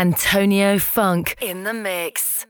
Antonio Funk in the mix.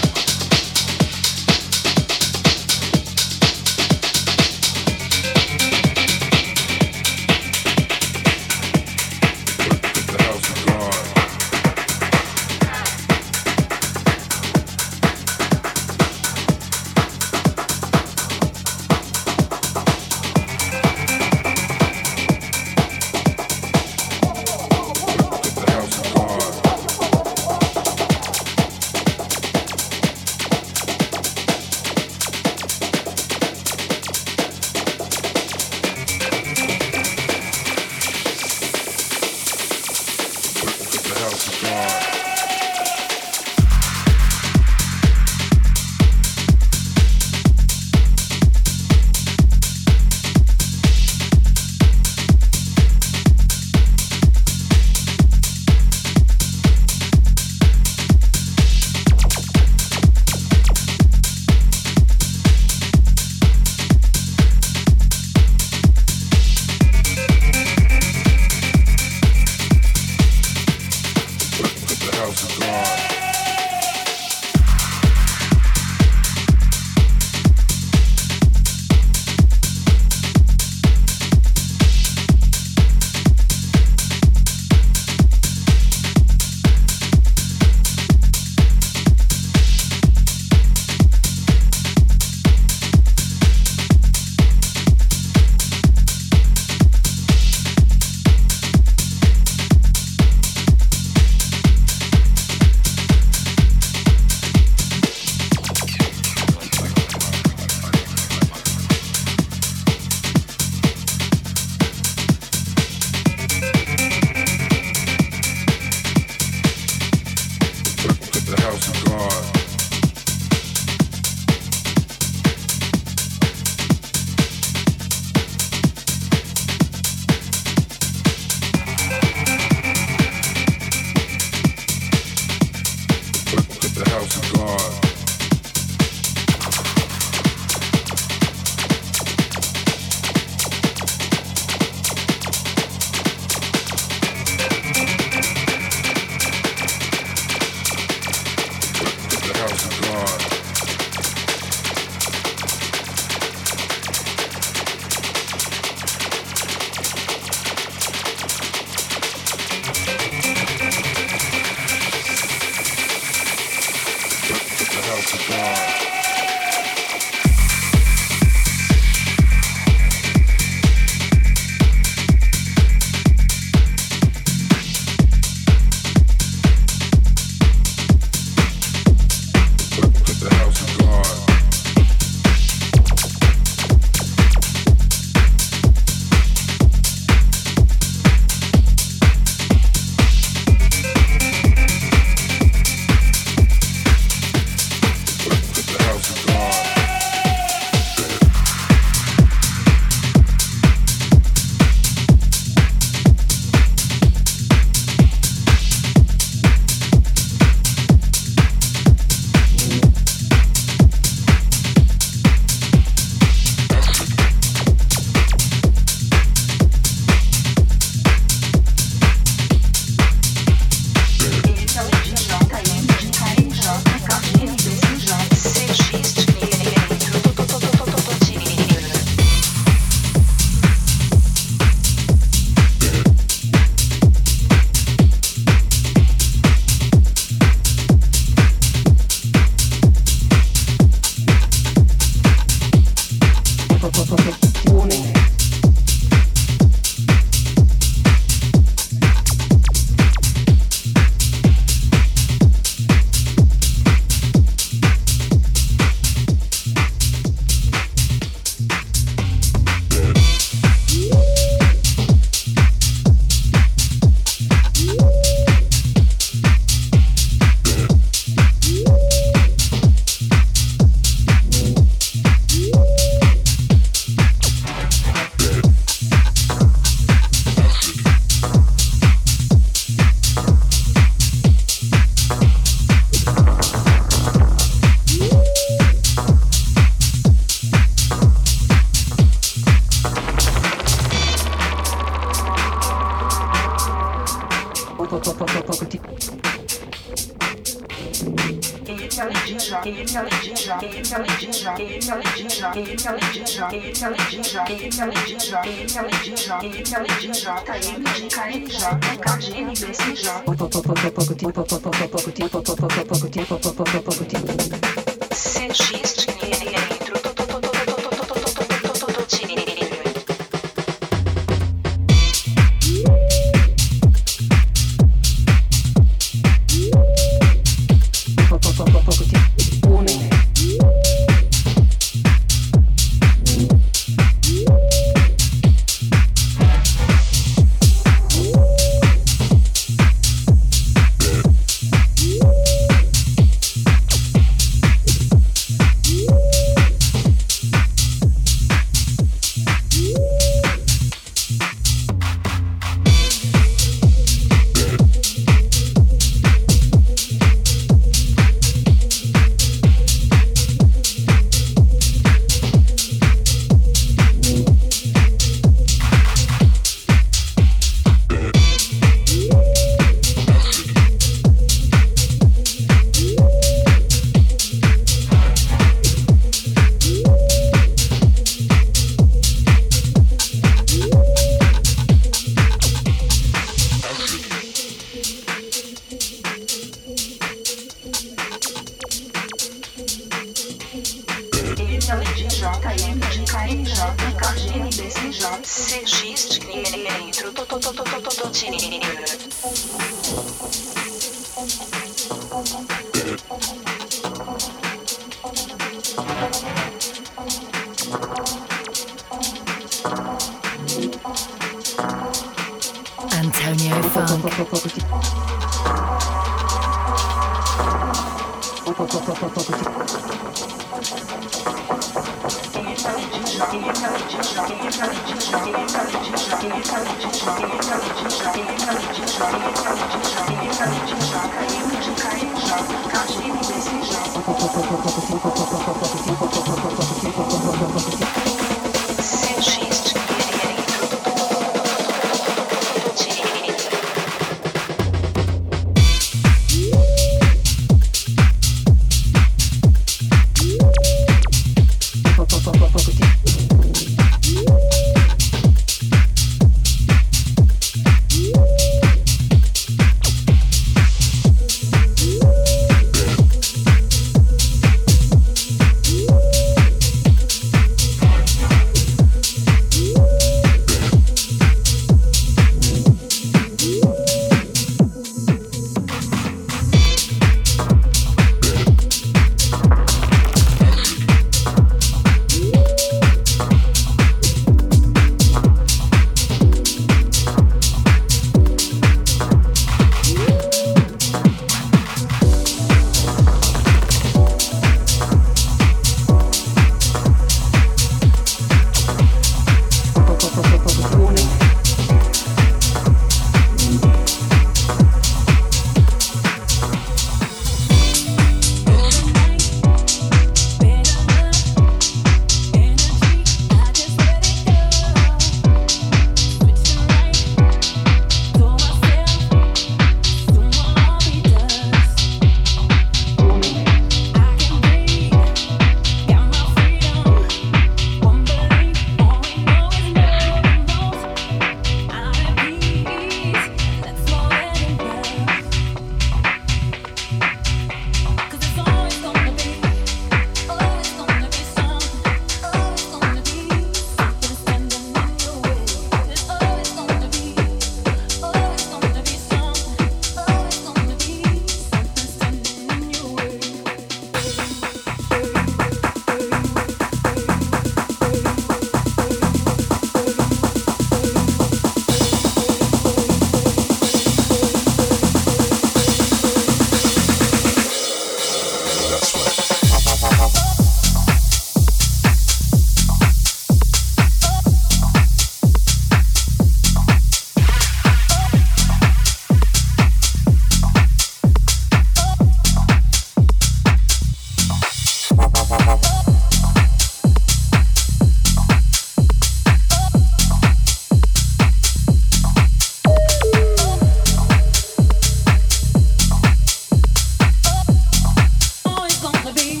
be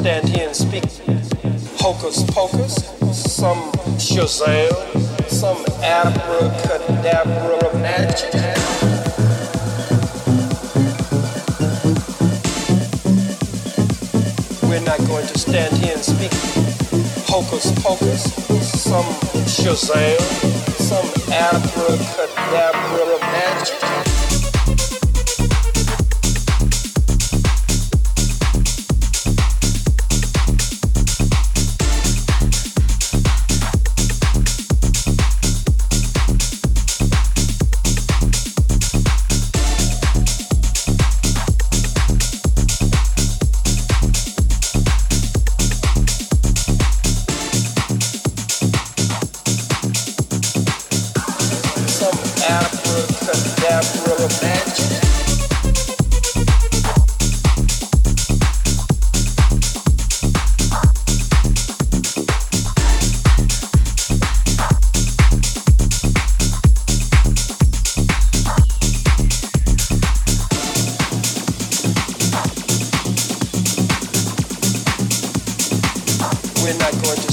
extent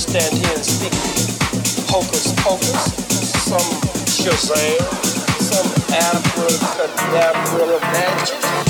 stand here and speak. Hocus pocus, some Shazam, some Abra, Cadabra magic.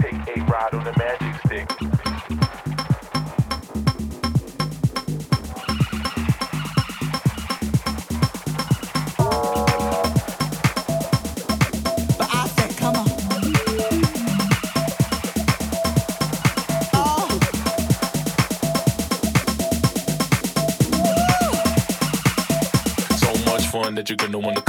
Take a ride on the magic stick. But I said, come on. Oh. So much fun that you're gonna wanna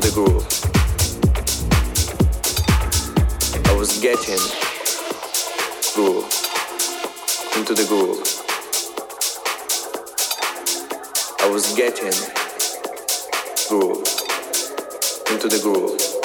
the groove. I was getting groove into the groove. I was getting groove into the groove.